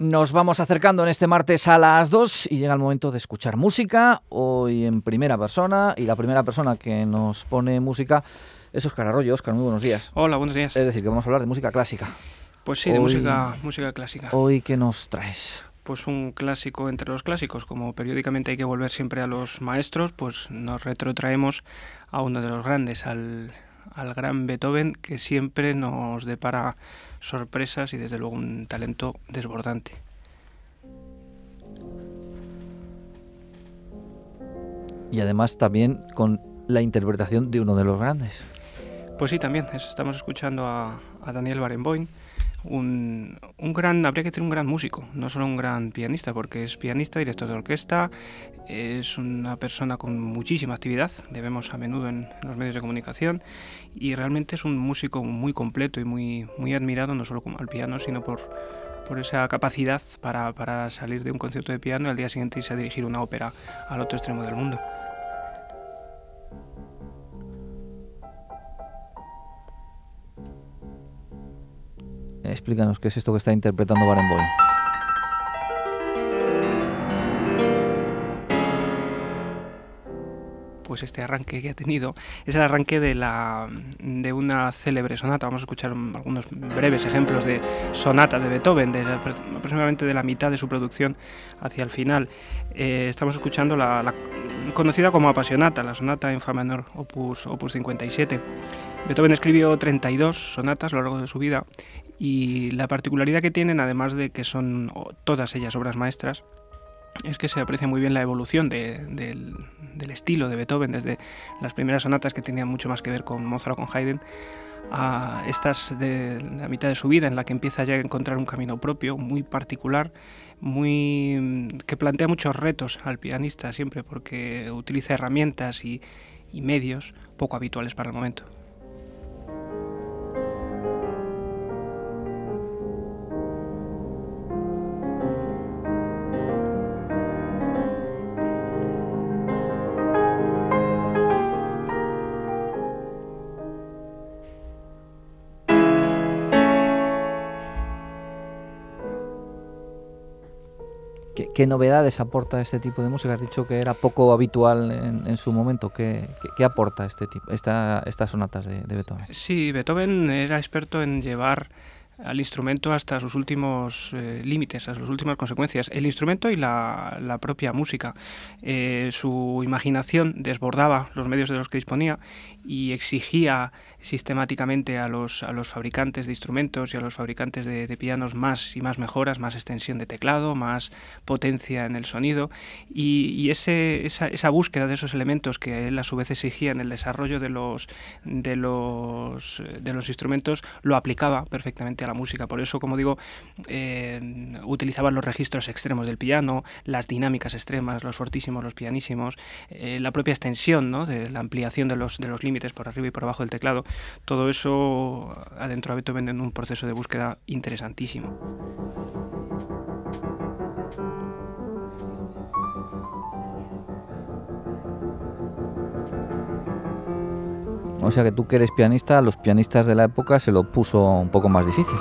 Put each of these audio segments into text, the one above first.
Nos vamos acercando en este martes a las 2 y llega el momento de escuchar música, hoy en primera persona, y la primera persona que nos pone música es Oscar Arroyo. Oscar, muy buenos días. Hola, buenos días. Es decir, que vamos a hablar de música clásica. Pues sí, de música, música clásica. Hoy, ¿qué nos traes? Pues un clásico entre los clásicos, como periódicamente hay que volver siempre a los maestros, pues nos retrotraemos a uno de los grandes, al, al gran Beethoven, que siempre nos depara sorpresas y desde luego un talento desbordante. Y además también con la interpretación de uno de los grandes. Pues sí, también. Estamos escuchando a, Daniel Barenboim, un, un, gran, habría que tener un gran músico, no solo un gran pianista, porque es pianista, director de orquesta, es una persona con muchísima actividad, le vemos a menudo en los medios de comunicación, y realmente es un músico muy completo y muy, muy admirado, no solo al piano, sino por, por esa capacidad para, para salir de un concierto de piano y al día siguiente irse a dirigir una ópera al otro extremo del mundo. Explícanos qué es esto que está interpretando Barenboim. pues este arranque que ha tenido es el arranque de, la, de una célebre sonata. Vamos a escuchar algunos breves ejemplos de sonatas de Beethoven, de aproximadamente de la mitad de su producción hacia el final. Eh, estamos escuchando la, conocida como apasionata, la sonata en fa menor, opus, opus 57. Beethoven escribió 32 sonatas a lo largo de su vida y la particularidad que tienen, además de que son todas ellas obras maestras, es que se aprecia muy bien la evolución del, estilo de Beethoven, desde las primeras sonatas que tenían mucho más que ver con Mozart o con Haydn, a estas de la mitad de su vida en la que empieza ya a encontrar un camino propio, muy particular, muy que plantea muchos retos al pianista siempre porque utiliza herramientas y medios poco habituales para el momento. ¿Qué, novedades aporta este tipo de música? Has dicho que era poco habitual en, su momento. ¿Qué, aporta este tipo, esta, estas sonatas de, Beethoven? Sí, Beethoven era experto en llevar al instrumento hasta sus últimos eh, límites, a sus últimas consecuencias. El instrumento y la, propia música. Eh, su imaginación desbordaba los medios de los que disponía y exigía sistemáticamente a los, a los fabricantes de instrumentos y a los fabricantes de, pianos más y más mejoras, más extensión de teclado, más potencia en el sonido y, ese, esa, esa, búsqueda de esos elementos que él a su vez exigía en el desarrollo de los, de los, de los instrumentos lo aplicaba perfectamente a la música. Por eso, como digo, eh, utilizaban los registros extremos del piano, las dinámicas extremas, los fortísimos, los pianísimos, eh, la propia extensión, ¿no? de la ampliación de los, de los límites por arriba y por abajo del teclado todo eso adentro a Beethoven en un proceso de búsqueda interesantísimo. O sea que tú que eres pianista, a los pianistas de la época se lo puso un poco más difícil.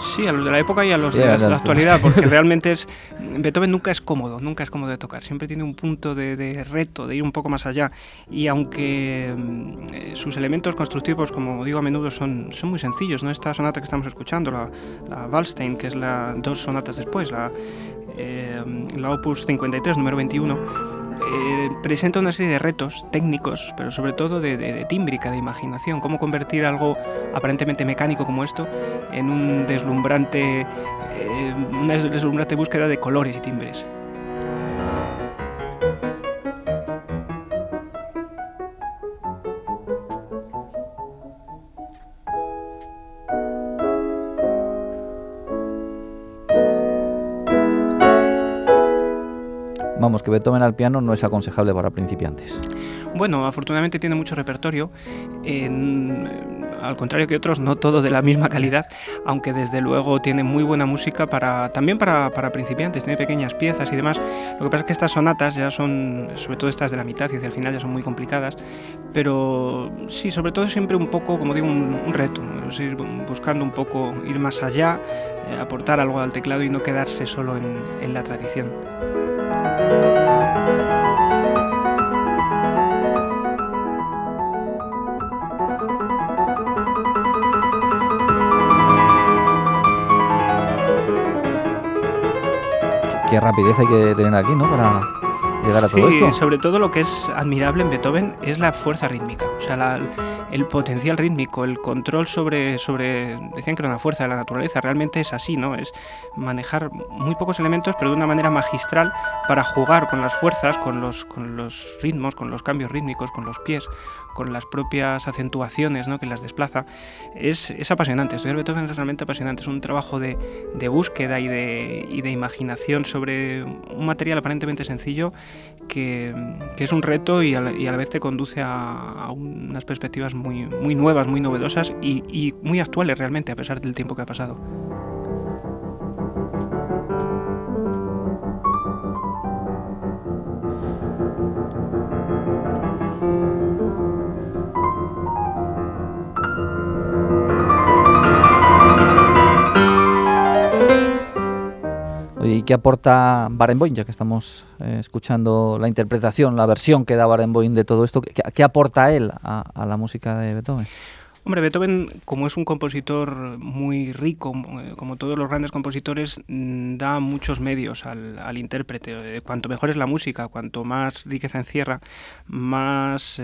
Sí, a los de la época y a los de la, actualidad, porque realmente es Beethoven nunca es cómodo, nunca es cómodo de tocar, siempre tiene un punto de, reto, de ir un poco más allá. Y aunque mm, sus elementos constructivos, como digo a menudo, son, son muy sencillos, ¿no? Esta sonata que estamos escuchando, la, la Wallstein, que es la dos sonatas después, la, eh, la Opus 53, número 21, eh, presenta una serie de retos técnicos, pero sobre todo de, tímbrica, de imaginación, cómo convertir algo aparentemente mecánico como esto en un deslumbrante, eh, una deslumbrante búsqueda de colores y timbres. Que Beethoven al piano no es aconsejable para principiantes. Bueno, afortunadamente tiene mucho repertorio. al contrario que otros, no todo de la misma calidad, aunque desde luego tiene muy buena música para también para, para principiantes, tiene pequeñas piezas y demás. Lo que pasa es que estas sonatas ya son, sobre todo estas de la mitad y hacia el final ya son muy complicadas, pero sí, sobre todo siempre un poco, como digo, un, reto, es ir buscando un poco, ir más allá, eh, aportar algo al teclado y no quedarse solo en, en la tradición. Qué rapidez hay que tener aquí, ¿no? Para llegar a todo sí, sobre todo lo que es admirable en Beethoven es la fuerza rítmica, o sea, el potencial rítmico, el control sobre, sobre, decían que era una fuerza de la naturaleza, realmente es así, ¿no? Es manejar muy pocos elementos, pero de una manera magistral para jugar con las fuerzas, con los, con los ritmos, con los cambios rítmicos, con los pies, con las propias acentuaciones ¿no? que las desplaza. Es, es apasionante, estudiar Beethoven es realmente apasionante, es un trabajo de, de búsqueda y de, y de, imaginación sobre un material aparentemente sencillo que, que es un reto y a, la, vez te conduce a, a, unas perspectivas muy, muy nuevas, muy novedosas y, y muy actuales realmente a pesar del tiempo que ha pasado. Qué aporta Barenboim, ya que estamos eh, escuchando la interpretación, la versión que da Barenboim de todo esto? ¿Qué, aporta él a, la música de Beethoven? Hombre, Beethoven, como es un compositor muy rico, eh, como todos los grandes compositores, mm, da muchos medios al, intérprete. Eh, cuanto mejor es la música, cuanto más riqueza encierra, más...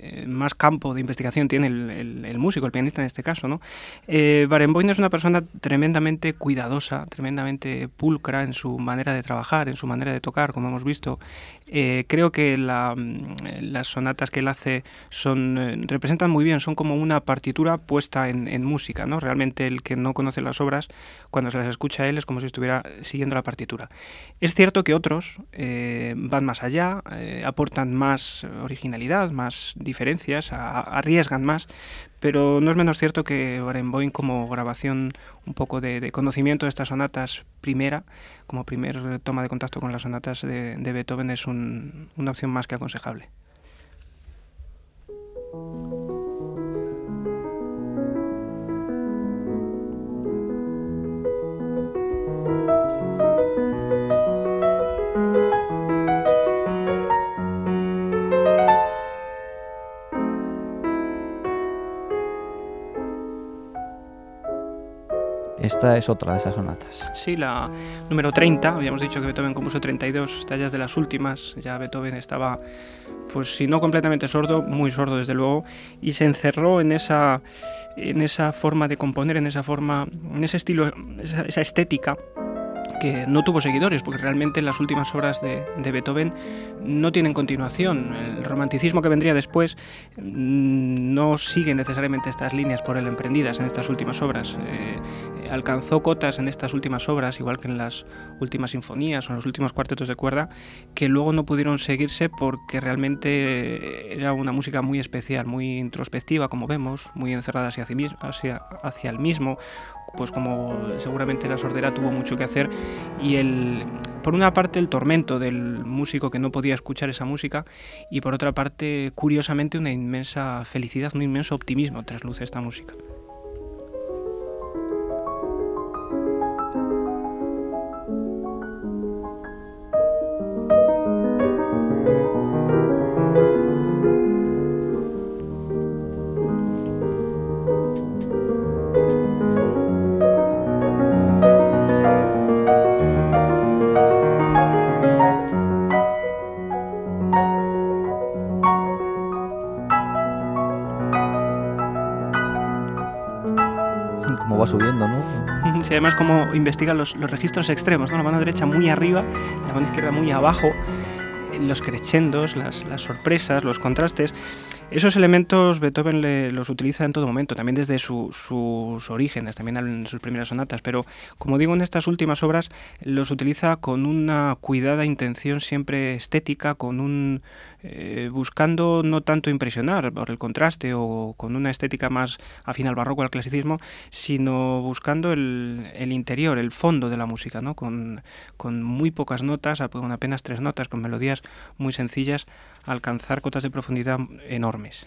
eh, más campo de investigación tiene el, músico, el pianista en este caso. ¿no? Eh, Barenboim es una persona tremendamente cuidadosa, tremendamente pulcra en su manera de trabajar, en su manera de tocar, como hemos visto. Eh, creo que la, las sonatas que él hace son, eh, representan muy bien, son como una partitura puesta en, música. ¿no? Realmente el que no conoce las obras, cuando se las escucha él, es como si estuviera siguiendo la partitura. Es cierto que otros van más allá, aportan más originalidad, más diferencias, arriesgan más, pero no es menos cierto que Barenboim como grabación un poco de, conocimiento de estas sonatas primera, como primer toma de contacto con las sonatas de, Beethoven es un, una opción más que aconsejable. Esta es otra de esas sonatas. Sí, la número 30, habíamos dicho que Beethoven compuso 32, esta ya es de las últimas, ya Beethoven estaba, pues si no completamente sordo, muy sordo desde luego, y se encerró en esa, en esa forma de componer, en esa forma, en ese estilo, esa, esa estética que no tuvo seguidores, porque realmente las últimas obras de, Beethoven no tienen continuación. El romanticismo que vendría después no sigue necesariamente estas líneas por él emprendidas en estas últimas obras. Eh, alcanzó cotas en estas últimas obras, igual que en las últimas sinfonías o en los últimos cuartetos de cuerda, que luego no pudieron seguirse porque realmente era una música muy especial, muy introspectiva, como vemos, muy encerrada hacia, hacia, hacia el mismo, pues como seguramente la sordera tuvo mucho que hacer y el por una parte el tormento del músico que no podía escuchar esa música y por otra parte curiosamente una inmensa felicidad, un inmenso optimismo trasluce esta música. Investiga los, los, registros extremos. La mano derecha muy arriba, la mano izquierda muy abajo, los crescendos, las, sorpresas, los contrastes. Esos elementos Beethoven los utiliza en todo momento, también desde su, sus orígenes, también en sus primeras sonatas, pero como digo, en estas últimas obras los utiliza con una cuidada intención siempre estética, con un eh, buscando no tanto impresionar por el contraste o con una estética más afín al barroco, al clasicismo, sino buscando el, el interior, el fondo de la música, ¿no? con, con muy pocas notas, con apenas tres notas, con melodías muy sencillas, alcanzar cotas de profundidad enormes.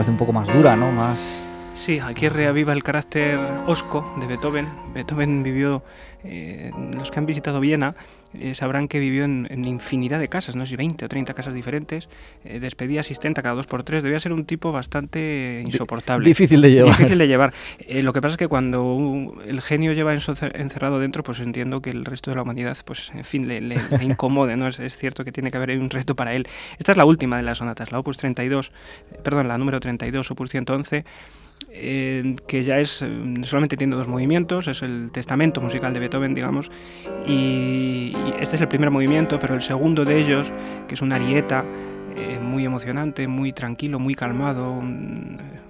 Parece un poco más dura, ¿no? Más... Sí, aquí reaviva el carácter osco de Beethoven. Beethoven vivió, eh, los que han visitado Viena eh, sabrán que vivió en, infinidad de casas, no sé si 20 o 30 casas diferentes, eh, despedía asistente cada dos por tres, debía ser un tipo bastante insoportable. difícil de llevar. Difícil de llevar. lo que pasa es que cuando el genio lleva encerrado dentro, pues entiendo que el resto de la humanidad, pues en fin, le, incomode, ¿no? Es, es, cierto que tiene que haber un reto para él. Esta es la última de las sonatas, la opus 32, perdón, la número 32, opus 111, eh, que ya es, eh, solamente tiene dos movimientos, es el testamento musical de Beethoven, digamos, y, este es el primer movimiento, pero el segundo de ellos, que es una arieta, eh, muy emocionante, muy tranquilo, muy calmado,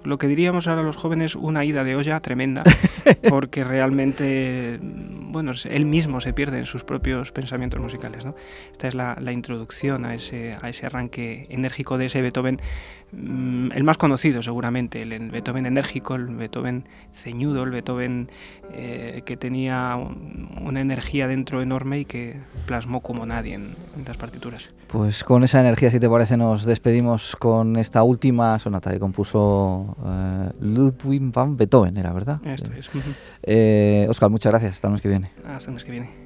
lo que diríamos ahora los jóvenes, una ida de olla tremenda, porque realmente, bueno, él mismo se pierde en sus propios pensamientos musicales. ¿no? Esta es la, la introducción a ese, a ese arranque enérgico de ese Beethoven Mm, el más conocido seguramente, el Beethoven enérgico, el Beethoven ceñudo, el Beethoven eh, que tenía una energía dentro enorme y que plasmó como nadie en, las partituras. Pues con esa energía, si te parece, nos despedimos con esta última sonata que compuso eh, Ludwig van Beethoven, ¿era verdad? Esto es. Eh, Oscar, muchas gracias. Hasta el mes que viene. Hasta el mes que viene.